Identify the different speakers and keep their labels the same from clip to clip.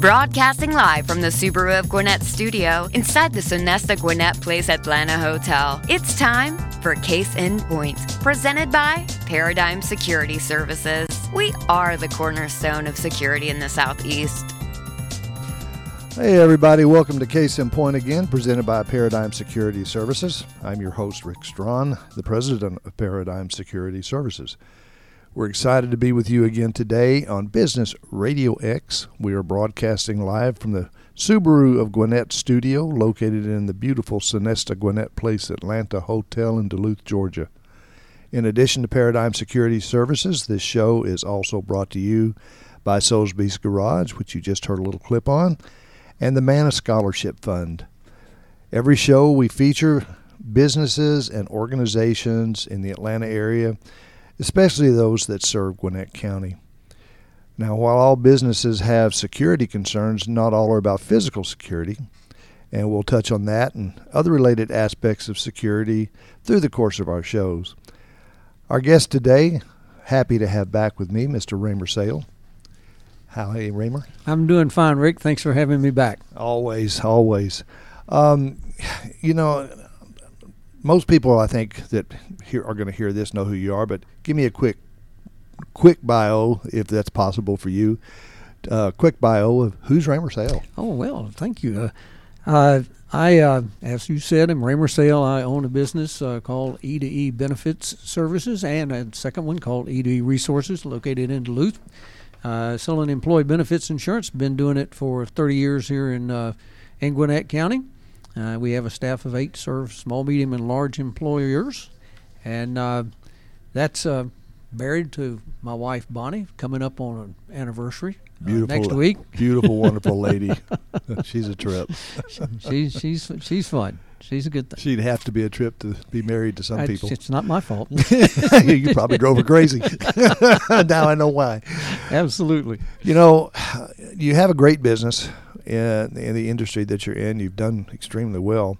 Speaker 1: Broadcasting live from the Subaru of Gwinnett studio inside the Sonesta Gwinnett Place Atlanta Hotel. It's time for Case in Point, presented by Paradigm Security Services. We are the cornerstone of security in the Southeast.
Speaker 2: Hey, everybody, welcome to Case in Point again, presented by Paradigm Security Services. I'm your host, Rick Strawn, the president of Paradigm Security Services. We're excited to be with you again today on Business Radio X. We are broadcasting live from the Subaru of Gwinnett studio, located in the beautiful Sonesta Gwinnett Place Atlanta Hotel in Duluth, Georgia. In addition to Paradigm Security Services, this show is also brought to you by Soulsby's Garage, which you just heard a little clip on, and the Manna Scholarship Fund. Every show we feature businesses and organizations in the Atlanta area especially those that serve Gwinnett County. Now, while all businesses have security concerns, not all are about physical security, and we'll touch on that and other related aspects of security through the course of our shows. Our guest today, happy to have back with me, Mr. Raymer Sale. How are you, Raymer?
Speaker 3: I'm doing fine, Rick. Thanks for having me back.
Speaker 2: Always, always. Um, you know, most people I think that hear, are going to hear this know who you are, but give me a quick quick bio if that's possible for you. Uh, quick bio of who's Raymer Sale.
Speaker 3: Oh well, thank you. Uh, uh, I, uh, as you said, I'm Raymer Sale. I own a business uh, called E to E Benefits Services and a second one called E to E Resources, located in Duluth. Selling employee benefits insurance. Been doing it for 30 years here in in Gwinnett County. Uh, we have a staff of eight serve small, medium, and large employers, and uh, that's uh, married to my wife Bonnie, coming up on an anniversary uh,
Speaker 2: beautiful,
Speaker 3: next week.
Speaker 2: Beautiful, wonderful lady. she's a trip.
Speaker 3: she's she's she's fun. She's a good thing.
Speaker 2: She'd have to be a trip to be married to some
Speaker 3: I,
Speaker 2: people.
Speaker 3: It's not my fault.
Speaker 2: you probably drove her crazy. now I know why.
Speaker 3: Absolutely.
Speaker 2: You know, you have a great business in, in the industry that you're in. You've done extremely well.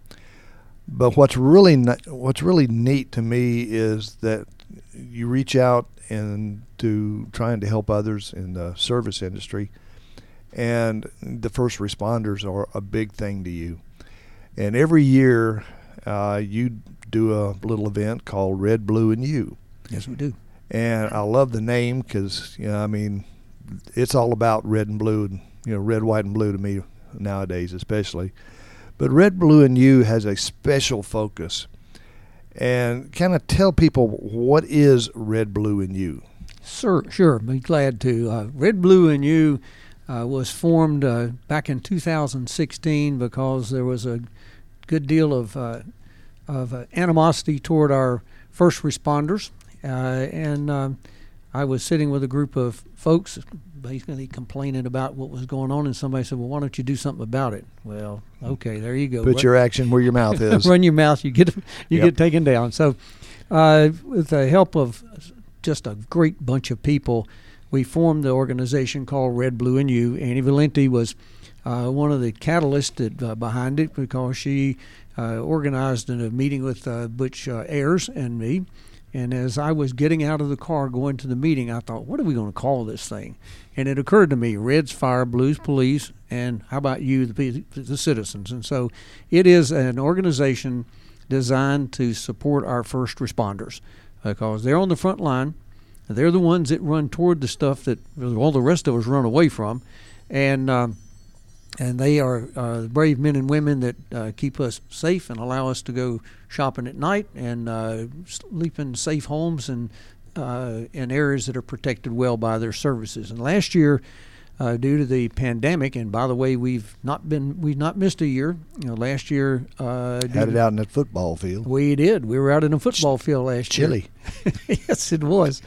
Speaker 2: But what's really what's really neat to me is that you reach out and to trying to help others in the service industry, and the first responders are a big thing to you. And every year, uh, you do a little event called Red, Blue, and You.
Speaker 3: Yes, we do.
Speaker 2: And I love the name because you know, I mean, it's all about red and blue, and you know, red, white, and blue to me nowadays, especially. But Red, Blue, and You has a special focus. And kind of tell people what is Red, Blue, and You.
Speaker 3: Sure, sure, be glad to. Uh, Red, Blue, and You uh, was formed uh, back in 2016 because there was a good deal of uh, of uh, animosity toward our first responders, uh, and I was sitting with a group of folks basically complaining about what was going on, and somebody said, "Well, why don't you do something about it?" Well, okay, there you go.
Speaker 2: Put your action where your mouth is.
Speaker 3: Run your mouth, you get you
Speaker 2: Yep.
Speaker 3: get taken down. So, uh, with the help of just a great bunch of people, we formed the organization called Red, Blue, and You. Annie Valenti was uh, one of the catalysts that, uh, behind it because she uh, organized in a meeting with uh, Butch uh, Ayers and me. And as I was getting out of the car going to the meeting, I thought, what are we going to call this thing? And it occurred to me Reds Fire, Blues Police, and how about you, the, the citizens? And so it is an organization designed to support our first responders because they're on the front line. They're the ones that run toward the stuff that all the rest of us run away from. And um, and they are uh, brave men and women that uh, keep us safe and allow us to go shopping at night and uh, sleep in safe homes and uh, in areas that are protected well by their services. And last year, uh, due to the pandemic, and by the way, we've not been we've not missed a year. You know, last year uh,
Speaker 2: Had it out in that football field.
Speaker 3: we did. We were out in a football field last
Speaker 2: Chilly.
Speaker 3: year. yes, it was.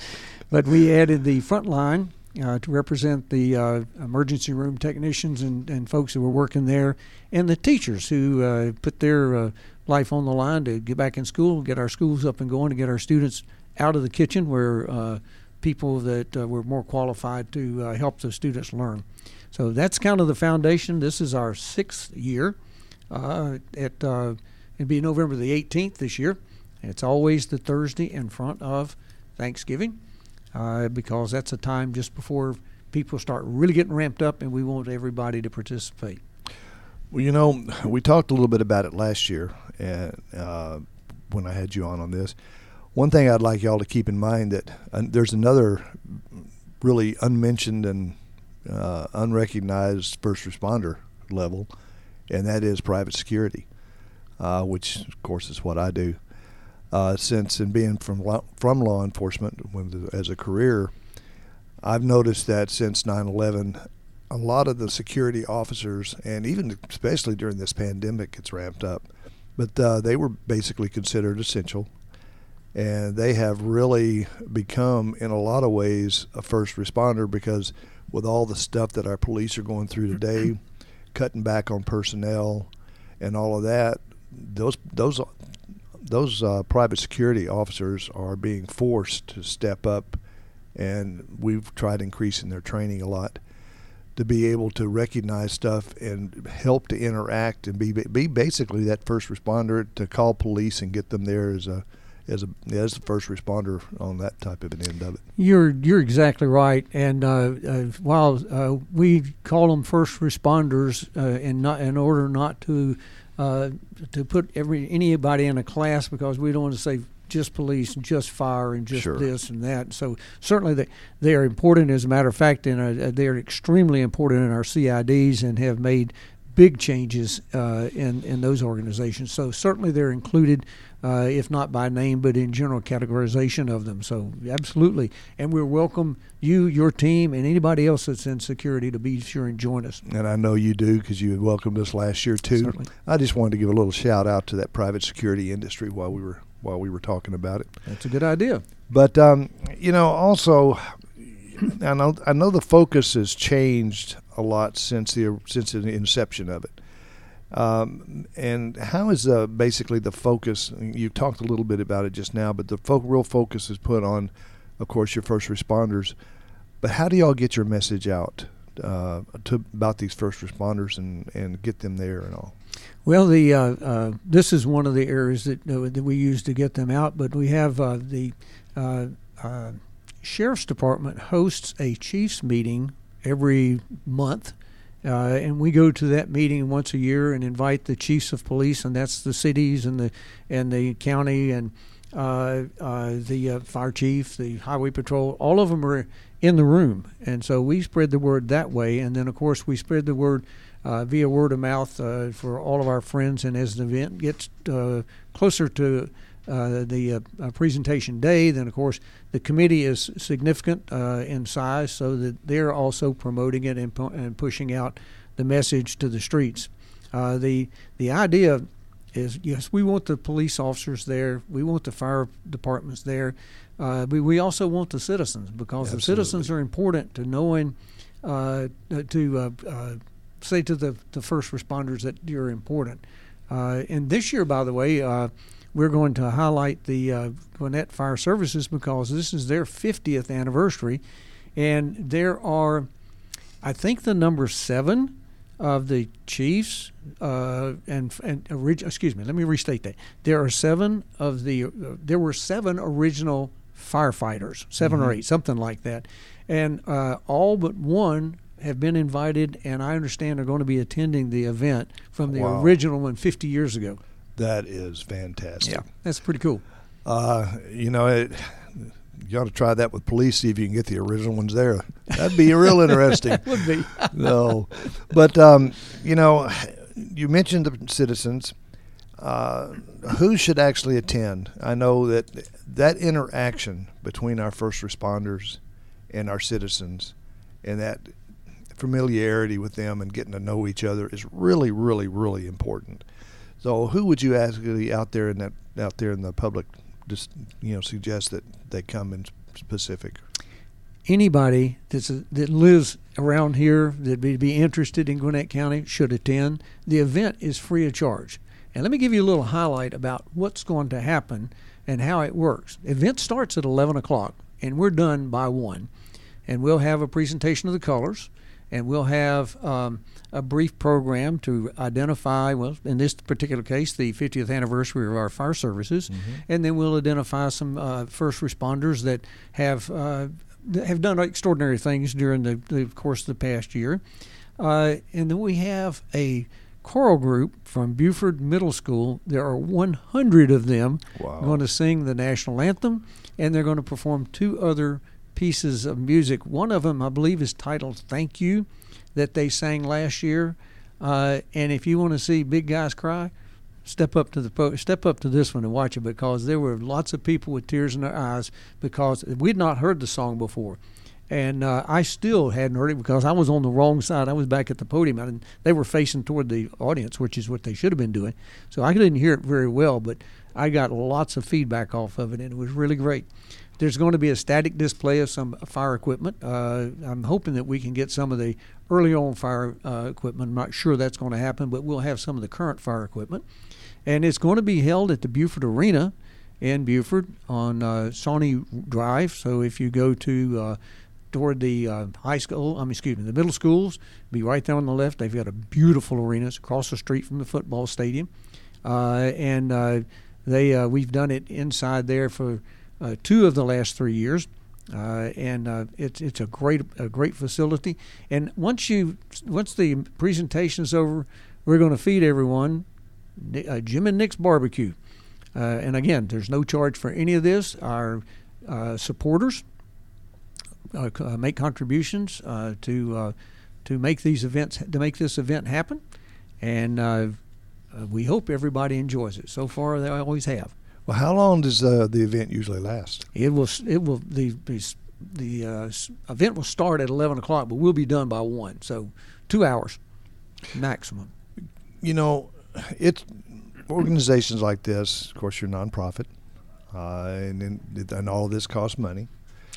Speaker 3: But we added the front line uh, to represent the uh, emergency room technicians and, and folks who were working there, and the teachers who uh, put their uh, life on the line to get back in school, get our schools up and going, to get our students out of the kitchen where uh, people that were more qualified to help the students learn. So that's kind of the foundation. This is our sixth year. at it'd be November the 18th this year. It's always the Thursday in front of Thanksgiving uh, because that's a time just before people start really getting ramped up, and we want everybody to participate.
Speaker 2: Well, you know, we talked a little bit about it last year, and uh, when I had you on on this. One thing I'd like y'all to keep in mind that uh, there's another really unmentioned and uh, unrecognized first responder level, and that is private security, uh, which of course is what I do uh, since in being from law, from law enforcement as a career, I've noticed that since 9/11, a lot of the security officers, and even especially during this pandemic, it's ramped up. But uh, they were basically considered essential, and they have really become, in a lot of ways, a first responder because with all the stuff that our police are going through today, cutting back on personnel, and all of that, those those those uh, private security officers are being forced to step up, and we've tried increasing their training a lot to be able to recognize stuff and help to interact and be be basically that first responder to call police and get them there as a as a as the first responder on that type of an end of it.
Speaker 3: You're you're exactly right. And uh, uh, while uh, we call them first responders, uh, in not in order not to uh, to put every anybody in a class because we don't want to say just police and just fire and just
Speaker 2: sure.
Speaker 3: this and that. So certainly they, they are important. As a matter of fact, and they are extremely important in our CIDs and have made big changes uh, in in those organizations. So certainly they're included uh, if not by name, but in general categorization of them. So absolutely, and we welcome you, your team, and anybody else that's in security to be sure and join us.
Speaker 2: And I know you do because you welcomed us last year too.
Speaker 3: Certainly.
Speaker 2: I just wanted to give a little shout out to that private security industry while we were while we were talking about it.
Speaker 3: That's a good idea.
Speaker 2: But um, you know, also, I know I know the focus has changed a lot since the since the inception of it. Um, and how is uh, basically the focus? You talked a little bit about it just now, but the fo- real focus is put on, of course, your first responders. But how do y'all get your message out uh, to about these first responders and, and get them there and all?
Speaker 3: Well, the uh, uh this is one of the areas that uh, that we use to get them out. But we have uh, the sheriff's department hosts a chiefs meeting every month uh, and we go to that meeting once a year and invite the chiefs of police, and that's the cities and the and the county and uh, uh, the uh, fire chief, the highway patrol. All of them are in the room, and so we spread the word that way. And then, of course, we spread the word uh, via word of mouth uh, for all of our friends. And as the event gets closer to uh, the uh, presentation day. Then, of course, the committee is significant uh, in size, so that they're also promoting it and, pu- and pushing out the message to the streets. Uh, the the idea is yes, we want the police officers there, we want the fire departments there, uh, but we also want the citizens because
Speaker 2: Absolutely.
Speaker 3: the citizens are important to knowing to say to the, the first responders that you're important. and this year, by the way, we're going to highlight the uh, Gwinnett Fire Services because this is their 50th anniversary, and there are, I think, the number seven of the chiefs uh, and and orig- excuse me, let me restate that. There are seven of the uh, there were seven original firefighters, 7
Speaker 2: mm-hmm.
Speaker 3: or eight, something like that, and uh, all but one have been invited, and I understand are going to be attending the event from the
Speaker 2: wow.
Speaker 3: original one 50 years ago.
Speaker 2: That is fantastic.
Speaker 3: Yeah, that's pretty cool.
Speaker 2: Uh, you know, it, you ought to try that with police. See if you can get the original ones there. That'd be real interesting.
Speaker 3: Would be.
Speaker 2: no, but um, you know, you mentioned the citizens. Uh, who should actually attend? I know that that interaction between our first responders and our citizens, and that familiarity with them and getting to know each other is really, really, really important. So, who would you actually out there in that out there in the public, just you know, suggest that they come in specific?
Speaker 3: anybody that's a, that lives around here that would be interested in Gwinnett County should attend. The event is free of charge. And let me give you a little highlight about what's going to happen and how it works. Event starts at 11 o'clock, and we're done by 1. And we'll have a presentation of the colors, and we'll have um, a brief program to identify, well, in this particular case, the 50th anniversary of our fire services, mm-hmm. and then we'll identify some uh, first responders that have uh, have done extraordinary things during the, the course of the past year. Uh, and then we have a choral group from Buford Middle School. There are 100 of them wow. going to sing the national anthem, and they're going to perform two other pieces of music. One of them, I believe, is titled "Thank You," that they sang last year. Uh, and if you want to see big guys cry, step up to the step up to this one and watch it because there were lots of people with tears in their eyes because we'd not heard the song before and uh, I still hadn't heard it because I was on the wrong side. I was back at the podium, and they were facing toward the audience, which is what they should have been doing. So I didn't hear it very well, but I got lots of feedback off of it, and it was really great. There's going to be a static display of some fire equipment. Uh, I'm hoping that we can get some of the early on fire uh, equipment. I'm not sure that's going to happen, but we'll have some of the current fire equipment. And it's going to be held at the Buford Arena in Buford on uh, Sawnee Drive. So if you go to uh, toward the uh, high school, I mean, excuse me, the middle schools, be right there on the left. They've got a beautiful arena. It's across the street from the football stadium. Uh, and uh, they uh, we've done it inside there for uh, two of the last three years. Uh, and it's it's a great a great facility. And once you once the presentation is over, we're going to feed everyone Jim and Nick's barbecue. and again, there's no charge for any of this. Our supporters uh, uh, make contributions uh, to to make these events to make this event happen, and we hope everybody enjoys it. So far, they always have.
Speaker 2: Well, how long does the event usually last?
Speaker 3: It will. It will. The the uh, event will start at 11 o'clock, but we'll be done by 1. So two hours maximum.
Speaker 2: You know, it's organizations like this, of course, you're a nonprofit, uh, and, and all of this costs money.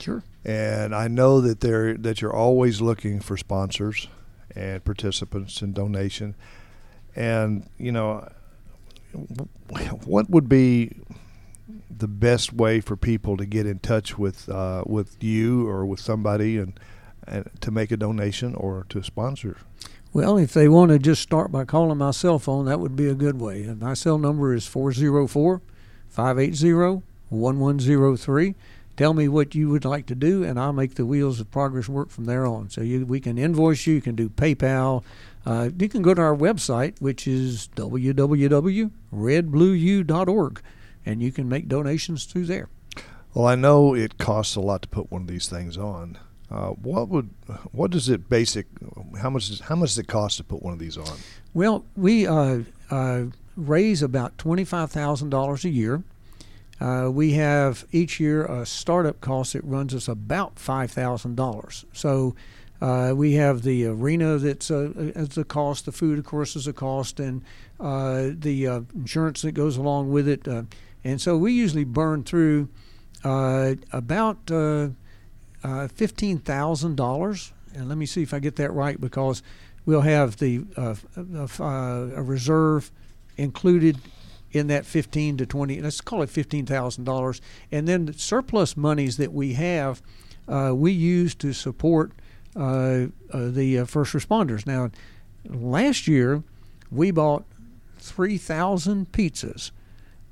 Speaker 3: Sure.
Speaker 2: And I know that they that you're always looking for sponsors and participants and donation. And you know, what would be the best way for people to get in touch with uh, with you or with somebody and, and to make a donation or to sponsor?
Speaker 3: Well, if they want to just start by calling my cell phone, that would be a good way. My cell number is 404 580 1103 tell me what you would like to do, and I'll make the wheels of progress work from there on. So you, we can invoice you, you can do PayPal. Uh, you can go to our website, which is www.redblueu.org, and you can make donations through there.
Speaker 2: Well, I know it costs a lot to put one of these things on. Uh, what would what does it basic? How much does how much does it cost to put one of these on?
Speaker 3: Well, we uh, uh raise about twenty five thousand dollars a year uh, we have each year a startup cost that runs us about five thousand dollars. So uh, we have the arena that's a, a, a, cost, the food, of course, is a cost, and uh, the uh, insurance that goes along with it. Uh, and so we usually burn through uh, about thousand dollars. And let me see if I get that right because we'll have the a reserve included in that 15 to 20 let's call it $15,000 and then the surplus monies that we have uh, we use to support uh, uh, the uh, first responders now last year we bought 3,000 pizzas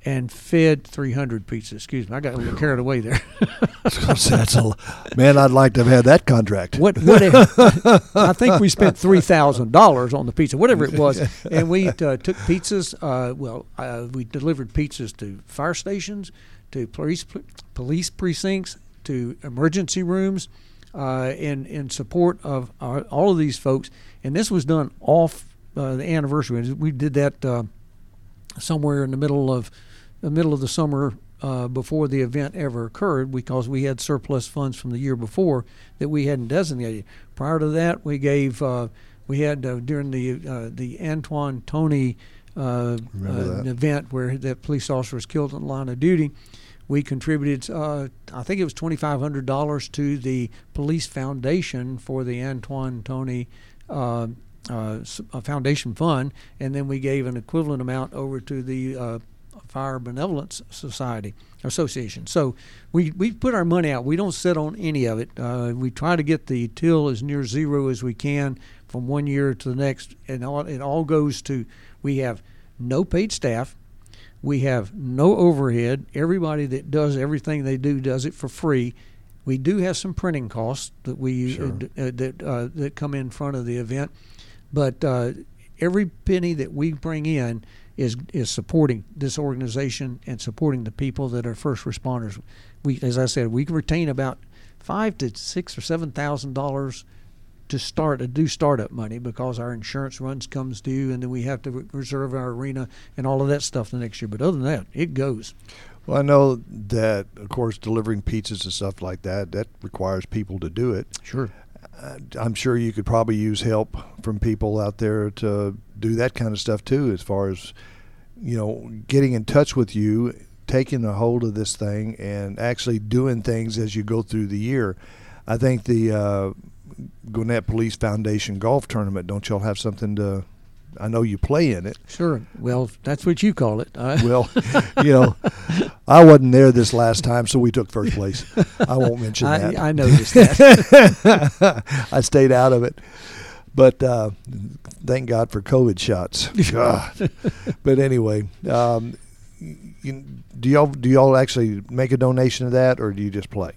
Speaker 3: and fed 300 pizzas. Excuse me, I got a little carried away there.
Speaker 2: That's a, man, I'd like to have had that contract.
Speaker 3: What? what I think we spent three thousand dollars on the pizza, whatever it was, and we uh, took pizzas. Uh, well, uh, we delivered pizzas to fire stations, to police police precincts, to emergency rooms, uh, in in support of our, all of these folks. And this was done off uh, the anniversary. We did that uh, somewhere in the middle of the middle of the summer uh, before the event ever occurred because we had surplus funds from the year before that we hadn't designated. Prior to that, we gave uh, we had uh, during the uh, the Antwan Toney uh, uh, event where that police officer was killed in the line of duty. We contributed, uh, I think it was $2,500 to the Police Foundation for the Antwan Toney uh, uh, Foundation Fund, and then we gave an equivalent amount over to the uh, Fire Benevolence Society Association. So we, we put our money out. We don't sit on any of it. Uh, we try to get the till as near zero as we can from one year to the next, and all, it all goes to we have no paid staff we have no overhead. Everybody that does everything they do does it for free. We do have some printing costs that we
Speaker 2: Sure.
Speaker 3: uh, that uh, that come in front of the event, but uh, every penny that we bring in is is supporting this organization and supporting the people that are first responders. We, as I said, we retain about five to six or seven thousand dollars to start to do startup money because our insurance runs comes due and then we have to reserve our arena and all of that stuff the next year. But other than that, it goes.
Speaker 2: Well, I know that, of course, delivering pizzas and stuff like that that requires people to do it.
Speaker 3: Sure.
Speaker 2: I'm sure you could probably use help from people out there to do that kind of stuff too, as far as you know, getting in touch with you, taking a hold of this thing, and actually doing things as you go through the year. I think the uh, Gwinnett Police Foundation golf tournament. Don't y'all have something to? I know you play in it.
Speaker 3: Sure. Well, that's what you call it. Uh,
Speaker 2: Well, you know, I wasn't there this last time, so we took first place. I won't mention that.
Speaker 3: I, I noticed that.
Speaker 2: I stayed out of it. But uh, thank God for COVID shots. God. but anyway, um, you, do y'all do y'all actually make a donation to that, or do you just play?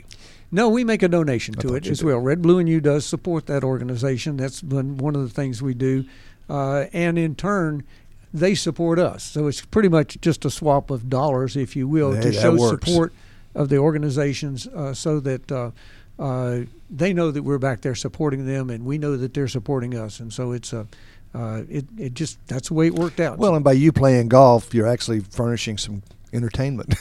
Speaker 3: No, we make a donation
Speaker 2: I
Speaker 3: to it as
Speaker 2: did.
Speaker 3: well. Red, Blue, and You does support that organization. That's been one of the things we do, uh, and in turn, they support us. So it's pretty much just a swap of dollars, if you will,
Speaker 2: Hey,
Speaker 3: to show
Speaker 2: works.
Speaker 3: support of the organizations, uh, so that uh, uh, they know that we're back there supporting them, and we know that they're supporting us. And so it's a, uh, it it just that's the way it worked out.
Speaker 2: Well, and by you playing golf, you're actually furnishing some entertainment.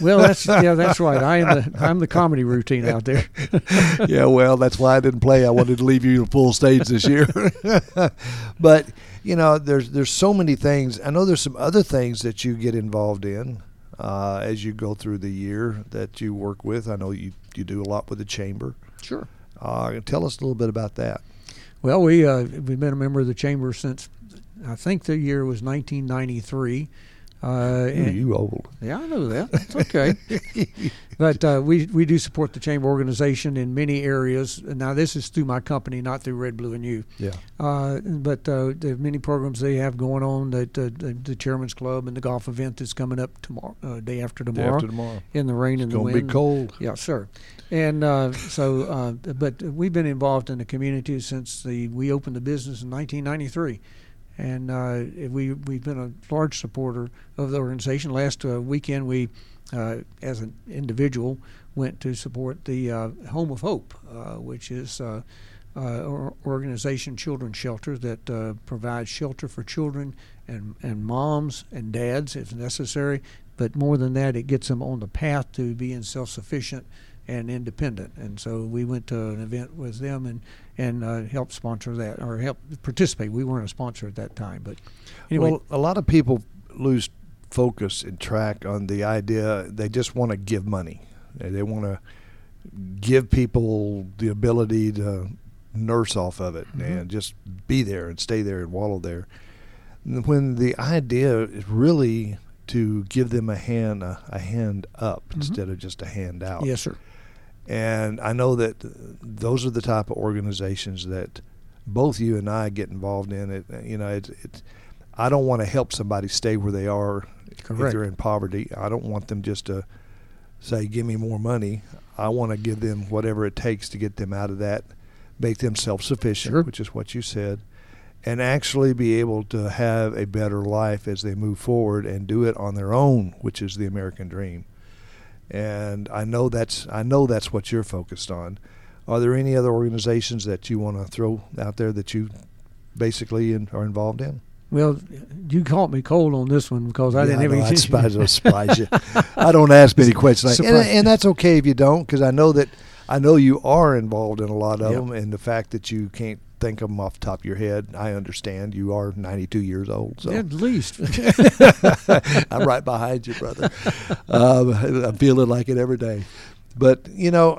Speaker 3: well, that's yeah, that's right. I am the I'm the comedy routine out there.
Speaker 2: yeah, well, that's why I didn't play. I wanted to leave you full stage this year. but you know, there's there's so many things. I know there's some other things that you get involved in uh, as you go through the year that you work with. I know you you do a lot with the chamber.
Speaker 3: Sure.
Speaker 2: Uh, tell us a little bit about that.
Speaker 3: Well, we uh, we've been a member of the chamber since I think the year was 1993. Uh,
Speaker 2: you old.
Speaker 3: yeah, I know that. It's okay. but uh, we we do support the chamber organization in many areas. Now, this is through my company, not through Red, Blue, and You.
Speaker 2: Yeah.
Speaker 3: Uh, but uh, there are many programs they have going on. That uh, the, the Chairman's Club and the golf event that's coming up tomorrow, uh, day after
Speaker 2: Day
Speaker 3: tomorrow,
Speaker 2: after tomorrow.
Speaker 3: in the rain and the wind.
Speaker 2: It's Gonna be cold.
Speaker 3: Yeah, sure. And uh, so, uh, but we've been involved in the community since the we opened the business in 1993, and uh, we we've been a large supporter of the organization. Last uh, weekend, we, uh, as an individual, went to support the uh, Home of Hope, uh, which is. Uh, uh, organization children's shelter that provides shelter for children and, and moms and dads if necessary but more than that it gets them on the path to being self-sufficient and independent and so we went to an event with them and and uh, helped sponsor that or help participate we weren't a sponsor at that time but anyway
Speaker 2: Well, a lot of people lose focus and track on the idea they just want to give money. They, want to give people the ability to nurse off of it
Speaker 3: Mhm.
Speaker 2: and just be there and stay there and wallow there. When the idea is really to give them a hand a, a hand up
Speaker 3: Mhm.
Speaker 2: instead of just a hand out.
Speaker 3: yes sir
Speaker 2: And I know that those are the type of organizations that both you and I get involved in. It, you know, it's, it's I don't want to help somebody stay where they are if they're in poverty. I don't want them just to say, "Give me more money." I want to give them whatever it takes to get them out of that, make them self-sufficient,
Speaker 3: Sure.
Speaker 2: which is what you said, and actually be able to have a better life as they move forward and do it on their own, which is the American dream and I know that's I know that's what you're focused on. Are there any other organizations that you want to throw out there that you basically in, are involved in?
Speaker 3: well you caught me cold on this one because I
Speaker 2: Yeah,
Speaker 3: didn't have
Speaker 2: know,
Speaker 3: any
Speaker 2: I despise, I despise you. I don't ask many questions, and, and that's okay if you don't, because I know that I know you are involved in a lot of
Speaker 3: Yep.
Speaker 2: them, and the fact that you can't think of them off the top of your head. I understand you are 92 years old, so
Speaker 3: At least.
Speaker 2: I'm right behind you, brother. Um, I'm feeling like it every day. But you know,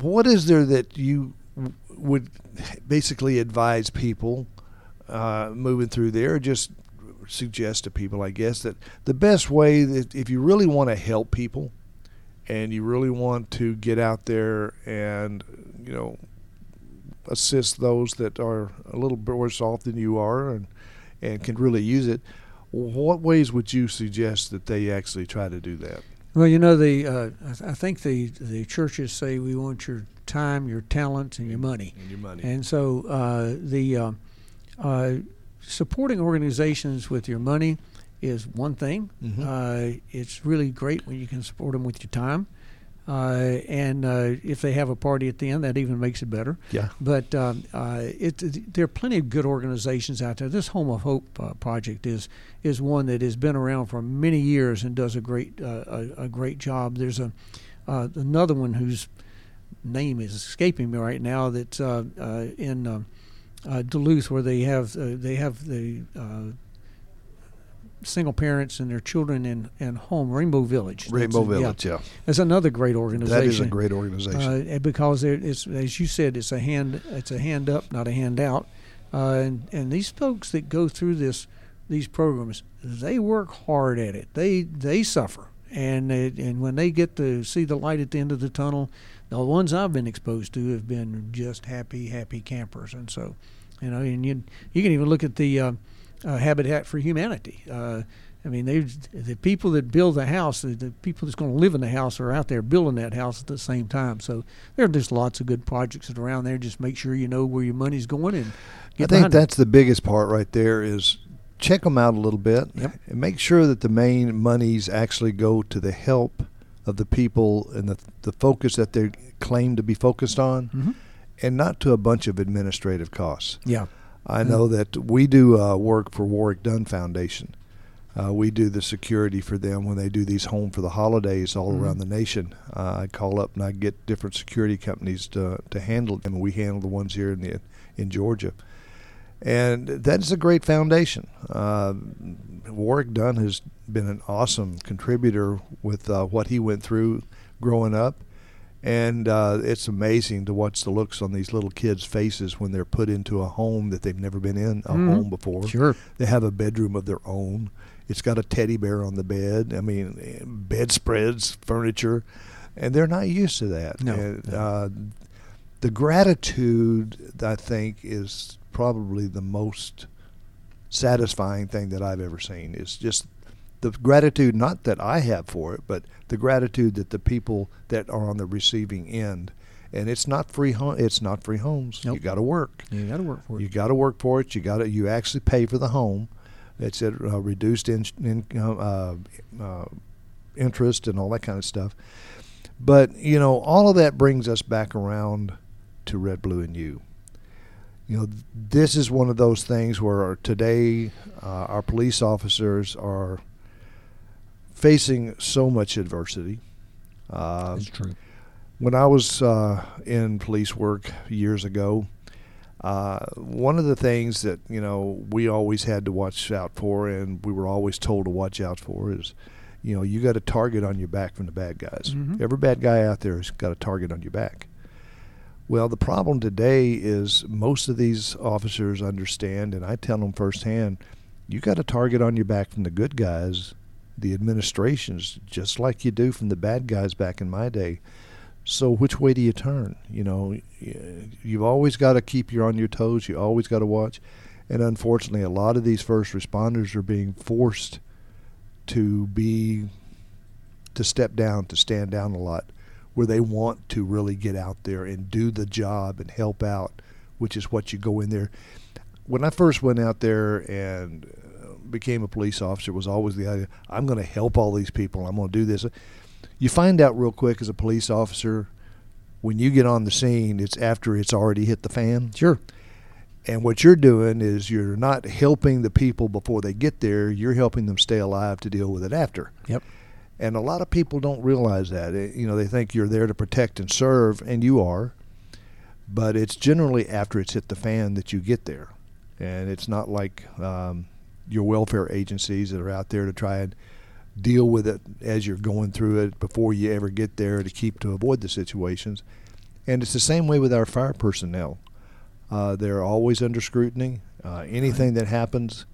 Speaker 2: what is there that you would basically advise people uh, moving through there, just suggest to people, I guess, that the best way that if you really want to help people and you really want to get out there and you know assist those that are a little bit worse off than you are and and can really use it what ways would you suggest that they actually try to do that
Speaker 3: Well, you know, the uh, I, th- I think the the churches say we want your time, your talents, and your money.
Speaker 2: and your money
Speaker 3: And so uh, the uh, uh, supporting organizations with your money is one thing.
Speaker 2: Mhm.
Speaker 3: Uh, it's really great when you can support them with your time. Uh, and uh, if they have a party at the end, that even makes it better.
Speaker 2: yeah
Speaker 3: But um, uh, it, it- there are plenty of good organizations out there. This Home of Hope uh, project is is one that has been around for many years and does a great uh, a, a great job. There's a uh, another one whose name is escaping me right now. That's uh, uh, in uh, uh, Duluth, where they have uh, they have the uh, single parents and their children in, in home Rainbow Village.
Speaker 2: rainbow
Speaker 3: That's-
Speaker 2: village yeah,
Speaker 3: That's another great organization.
Speaker 2: that is a great organization
Speaker 3: Uh, because it's as you said, it's a hand it's a hand up, not a hand out. Uh, and and these folks that go through this these programs, they work hard at it. They they suffer, and it, and when they get to see the light at the end of the tunnel, the ones I've been exposed to have been just happy happy campers. And so, you know, and you you can even look at the uh, Habitat for Humanity. Uh, I mean, they the people that build the house, the, the people that's going to live in the house are out there building that house at the same time. So there are just lots of good projects that are around there. Just make sure you know where your money's going and
Speaker 2: i think
Speaker 3: behind it.
Speaker 2: that's the biggest part right there is check them out a little bit
Speaker 3: Yep.
Speaker 2: and make sure that the main monies actually go to the help of the people and the, the focus that they claim to be focused on
Speaker 3: Mhm.
Speaker 2: and not to a bunch of administrative costs
Speaker 3: Yeah.
Speaker 2: I know that we do uh, work for Warrick Dunn Foundation. Uh, we do the security for them when they do these home for the holidays all
Speaker 3: Mhm.
Speaker 2: around the nation. Uh, I call up and I get different security companies to to handle them, and we handle the ones here in the in Georgia. And that is a great foundation. Uh, Warrick Dunn has been an awesome contributor with uh, what he went through growing up. And uh, it's amazing to watch the looks on these little kids' faces when they're put into a home that they've never been in a
Speaker 3: Mhm.
Speaker 2: home before.
Speaker 3: Sure.
Speaker 2: They have a bedroom of their own. It's got a teddy bear on the bed. I mean, bedspreads, furniture, and they're not used to that.
Speaker 3: No,
Speaker 2: And. Uh, the gratitude, I think, is probably the most satisfying thing that I've ever seen. Is just the gratitude, not that I have for it, but the gratitude that the people that are on the receiving end. And it's not free. Home, it's not free homes. You
Speaker 3: Nope.
Speaker 2: got to work.
Speaker 3: You got to work for it.
Speaker 2: You got to work for it. You got to. You actually pay for the home. It's at uh, reduced in, income, uh, uh, interest, and all that kind of stuff. But you know, all of that brings us back around to red, blue, and you. You know, this is one of those things where today uh, our police officers are facing so much adversity. Uh,
Speaker 3: That's true.
Speaker 2: when I was uh, in police work years ago, uh, one of the things that you know we always had to watch out for, and we were always told to watch out for, is you know you got a target on your back from the bad guys.
Speaker 3: Mhm.
Speaker 2: Every bad guy out there has got a target on your back. Well, the problem today is most of these officers understand, and I tell them firsthand, you got a target on your back from the good guys, the administrations, just like you do from the bad guys back in my day. So which way do you turn? You know, you've always got to keep you on your toes. You always got to watch. And unfortunately, a lot of these first responders are being forced to be to step down, to stand down a lot, where they want to really get out there and do the job and help out, which is what you go in there. When I first went out there and became a police officer, was always the idea I'm going to help all these people. I'm going to do this. You find out real quick as a police officer when you get on the scene, it's after it's already hit the fan.
Speaker 3: Sure.
Speaker 2: And what you're doing is you're not helping the people before they get there, you're helping them stay alive to deal with it after.
Speaker 3: Yep.
Speaker 2: And a lot of people don't realize that. You know, they think you're there to protect and serve, and you are. but it's generally after it's hit the fan that you get there, and it's not like um, your welfare agencies that are out there to try and deal with it as you're going through it before you ever get there to keep to avoid the situations. And it's the same way with our fire personnel. Uh, they're always under scrutiny. Uh, anything that happens,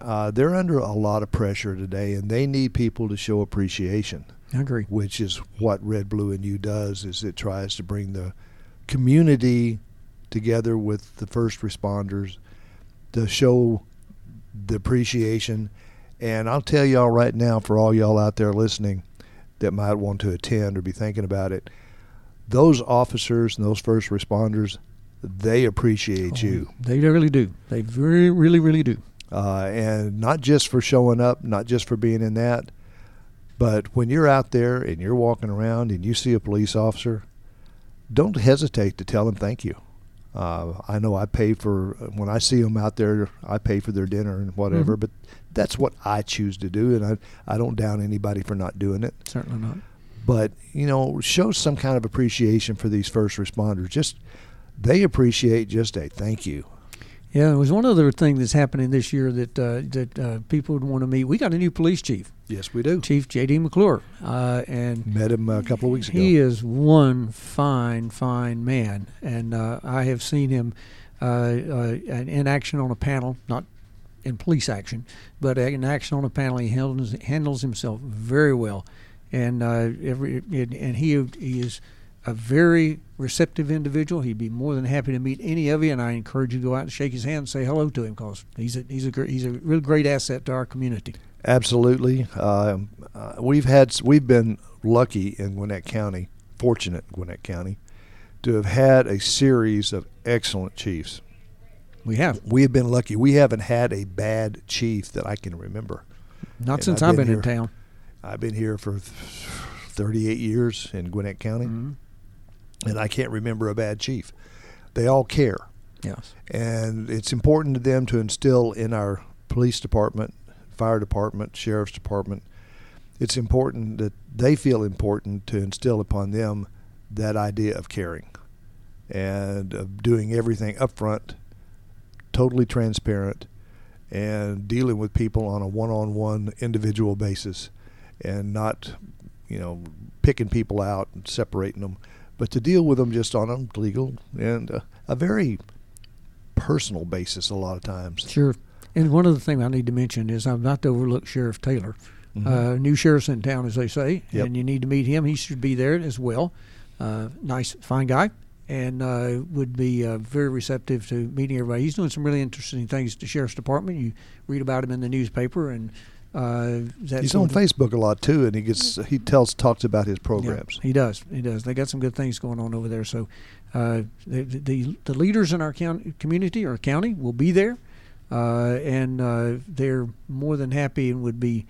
Speaker 2: uh, they're under a lot of pressure today, and they need people to show appreciation.
Speaker 3: I agree.
Speaker 2: Which is what Red, Blue, and You does. Is it tries to bring the community together with the first responders to show the appreciation. And I'll tell y'all right now, for all y'all out there listening that might want to attend or be thinking about it, those officers and those first responders, they appreciate
Speaker 3: Oh,
Speaker 2: you.
Speaker 3: They really do. They really, really, really do.
Speaker 2: Uh, and not just for showing up, not just for being in that, but when you're out there and you're walking around and you see a police officer, don't hesitate to tell them thank you. Uh, I know I pay for when I see them out there. I pay for their dinner and whatever,
Speaker 3: Mhm.
Speaker 2: but that's what I choose to do, and I I don't down anybody for not doing it.
Speaker 3: Certainly not.
Speaker 2: But you know, show some kind of appreciation for these first responders. Just they appreciate just a thank you.
Speaker 3: Yeah, there was one other thing that's happening this year that uh, that uh, people would want to meet. We got a new police chief,
Speaker 2: Yes, we do.
Speaker 3: Chief J.D. McClure, uh, and
Speaker 2: Met him a couple of weeks ago.
Speaker 3: he is one fine, fine man, and uh, I have seen him uh, uh, in action on a panel, not in police action, but in action on a panel. He handles handles himself very well, and uh, every and and he he is a very receptive individual. He'd be more than happy to meet any of you, and I encourage you to go out and shake his hand and say hello to him because he's a he's a gr- he's a real great asset to our community.
Speaker 2: Absolutely. Um, uh, we've had we've been lucky in Gwinnett County, fortunate in Gwinnett County, to have had a series of excellent chiefs.
Speaker 3: We have
Speaker 2: We have been lucky. We haven't had a bad chief that I can remember.
Speaker 3: not
Speaker 2: And
Speaker 3: since
Speaker 2: I've
Speaker 3: I've
Speaker 2: been
Speaker 3: been, in town.
Speaker 2: I've been here for 38 years in Gwinnett County,
Speaker 3: Mhm.
Speaker 2: And I can't remember a bad chief. They all care.
Speaker 3: Yes.
Speaker 2: and it's important to them to instill in our police department, fire department, sheriff's department. It's important that they feel important to instill upon them that idea of caring and of doing everything up front, totally transparent, and dealing with people on a one-on-one individual basis, and not, you know, picking people out and separating them, but to deal with them just on a legal and uh, a very personal basis a lot of times.
Speaker 3: Sure. And one other thing I need to mention is I'm not to overlook Sheriff Taylor.
Speaker 2: Mhm.
Speaker 3: Uh, new sheriff's in town, as they say,
Speaker 2: Yep.
Speaker 3: and you need to meet him. He should be there as well. Uh, nice, fine guy, and uh, would be uh, very receptive to meeting everybody. He's doing some really interesting things at the sheriff's department. You read about him in the newspaper, and uh,
Speaker 2: He's on Facebook a lot too, and he gets he tells talks about his programs.
Speaker 3: Yeah, he does. He does. They got some good things going on over there. So, uh, the, the the leaders in our county, community or county will be there, uh, and uh, they're more than happy and would be.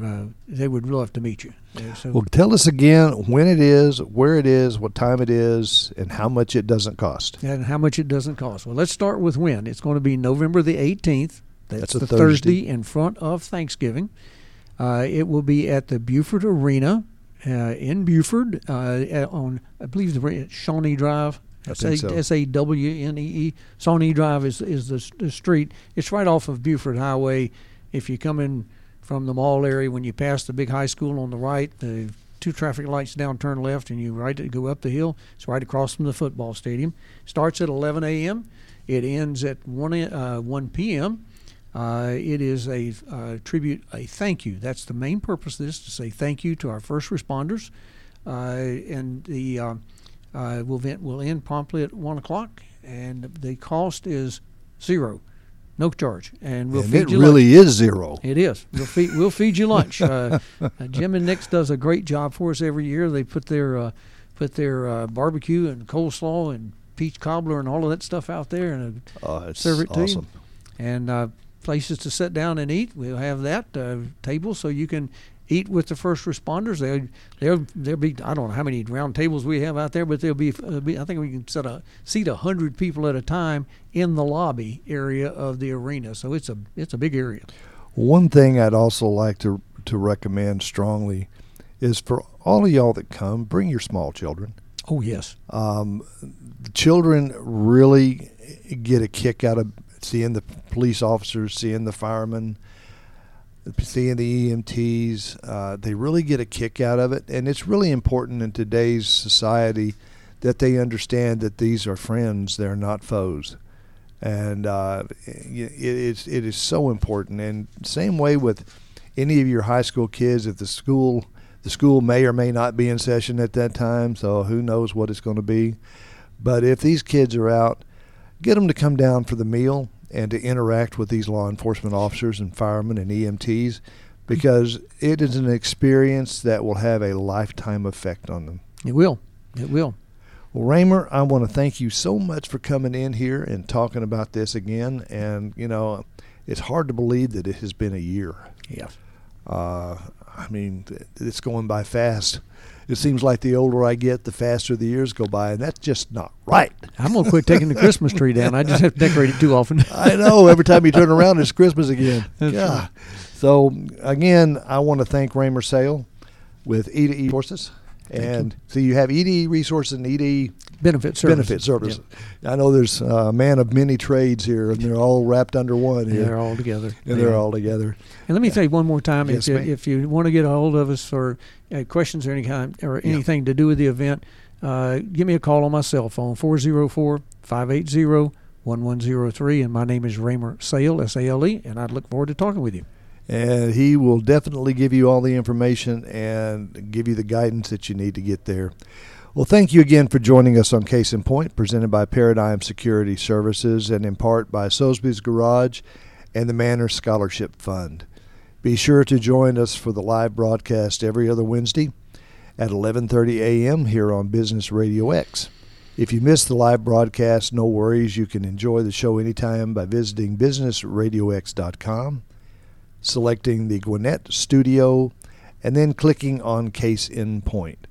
Speaker 3: Uh, they would love to meet you. Uh, so,
Speaker 2: Well, tell us again when it is, where it is, what time it is, and how much it doesn't cost.
Speaker 3: and how much it doesn't cost. Well, let's start with when. It's going to be November the 18th. That's,
Speaker 2: That's
Speaker 3: the
Speaker 2: Thursday.
Speaker 3: in front of Thanksgiving. Uh, it will be at the Buford Arena uh, in Buford uh, on, I believe, the Sawnee Drive. S A W N E E. Sawnee Drive is is the, the street. It's right off of Buford Highway. If you come in from the mall area, when you pass the big high school on the right, the two traffic lights down, turn left, and you right go up the hill. It's right across from the football stadium. Starts at 11 a.m. It ends at 1 uh, 1 p.m. Uh, it is a uh, tribute, a thank you. That's the main purpose of this to say thank you to our first responders. Uh, and the uh, uh, will event will end promptly at one o'clock, and the cost is zero, no charge, and we'll
Speaker 2: and
Speaker 3: feed
Speaker 2: it
Speaker 3: you lunch.
Speaker 2: It really is zero.
Speaker 3: It is. We'll feed we'll feed you lunch. Uh, Jim and Nick's does a great job for us every year. They put their uh, put their uh, barbecue and coleslaw and peach cobbler and all of that stuff out there, and
Speaker 2: Uh, it's
Speaker 3: Serve it to you. and uh, places to sit down and eat. We'll have that uh, table so you can eat with the first responders. They they'll there'll be I don't know how many round tables we have out there, but there'll be, uh, be I think we can set a seat a hundred people at a time in the lobby area of the arena. So it's a it's a big area.
Speaker 2: One thing I'd also like to to recommend strongly is for all of y'all that come, bring your small children.
Speaker 3: Oh yes.
Speaker 2: Um, the children really get a kick out of seeing the police officers, seeing the firemen, seeing the EMTs. Uh, they really get a kick out of it, and it's really important in today's society that they understand that these are friends; they're not foes. And uh, it is it is so important. And same way with any of your high school kids, if the school the school may or may not be in session at that time, so who knows what it's going to be. But if these kids are out, get them to come down for the meal and to interact with these law enforcement officers and firemen and EMTs because it is an experience that will have a lifetime effect on them.
Speaker 3: It will. It will.
Speaker 2: Well, Raymer, I want to thank you so much for coming in here and talking about this again. And, you know, it's hard to believe that it has been a year.
Speaker 3: Yeah.
Speaker 2: Uh, I mean, it's going by fast. It seems like the older I get, the faster the years go by, and that's just not right.
Speaker 3: I'm gonna quit taking the Christmas tree down. I just have to decorate it too often.
Speaker 2: I know. Every time you turn around, it's Christmas again.
Speaker 3: That's
Speaker 2: yeah.
Speaker 3: right.
Speaker 2: So again, I want to thank Raymer Sale with EDE And so you have EDE Resources and EDE
Speaker 3: Benefit service.
Speaker 2: Benefit Services. I know there's a man of many trades here, and they're all wrapped under one
Speaker 3: Yeah.
Speaker 2: here.
Speaker 3: They're all together.
Speaker 2: and
Speaker 3: They
Speaker 2: they're all together.
Speaker 3: And let me tell you one more time,
Speaker 2: Yes,
Speaker 3: if, you, if you want to get a hold of us for uh, questions or any kind or anything to do with the event, uh, give me a call on my cell phone, 404-580-1103. And my name is Raymer Sale, S-A-L-E, and I'd look forward to talking with you.
Speaker 2: And he will definitely give you all the information and give you the guidance that you need to get there. Well, thank you again for joining us on Case in Point, presented by Paradigm Security Services and in part by Sosby's Garage and the Manor Scholarship Fund. Be sure to join us for the live broadcast every other Wednesday at 11:30 a.m. here on Business Radio X. If you miss the live broadcast, no worries. You can enjoy the show anytime by visiting businessradiox.com selecting the Gwinnett Studio, and then clicking on Case in Point.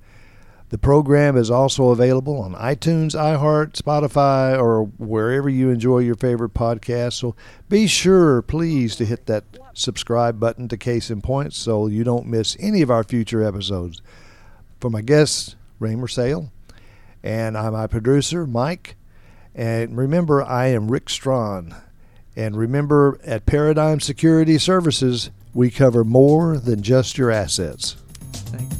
Speaker 2: The program is also available on iTunes, iHeart, Spotify, or wherever you enjoy your favorite podcast. So be sure, please, to hit that subscribe button to Case in Point so you don't miss any of our future episodes. For my guest, Raymer Sale, and I'm my producer, Mike. And remember, I am Rick Strawn. And remember, at Paradigm Security Services, we cover more than just your assets. Thanks.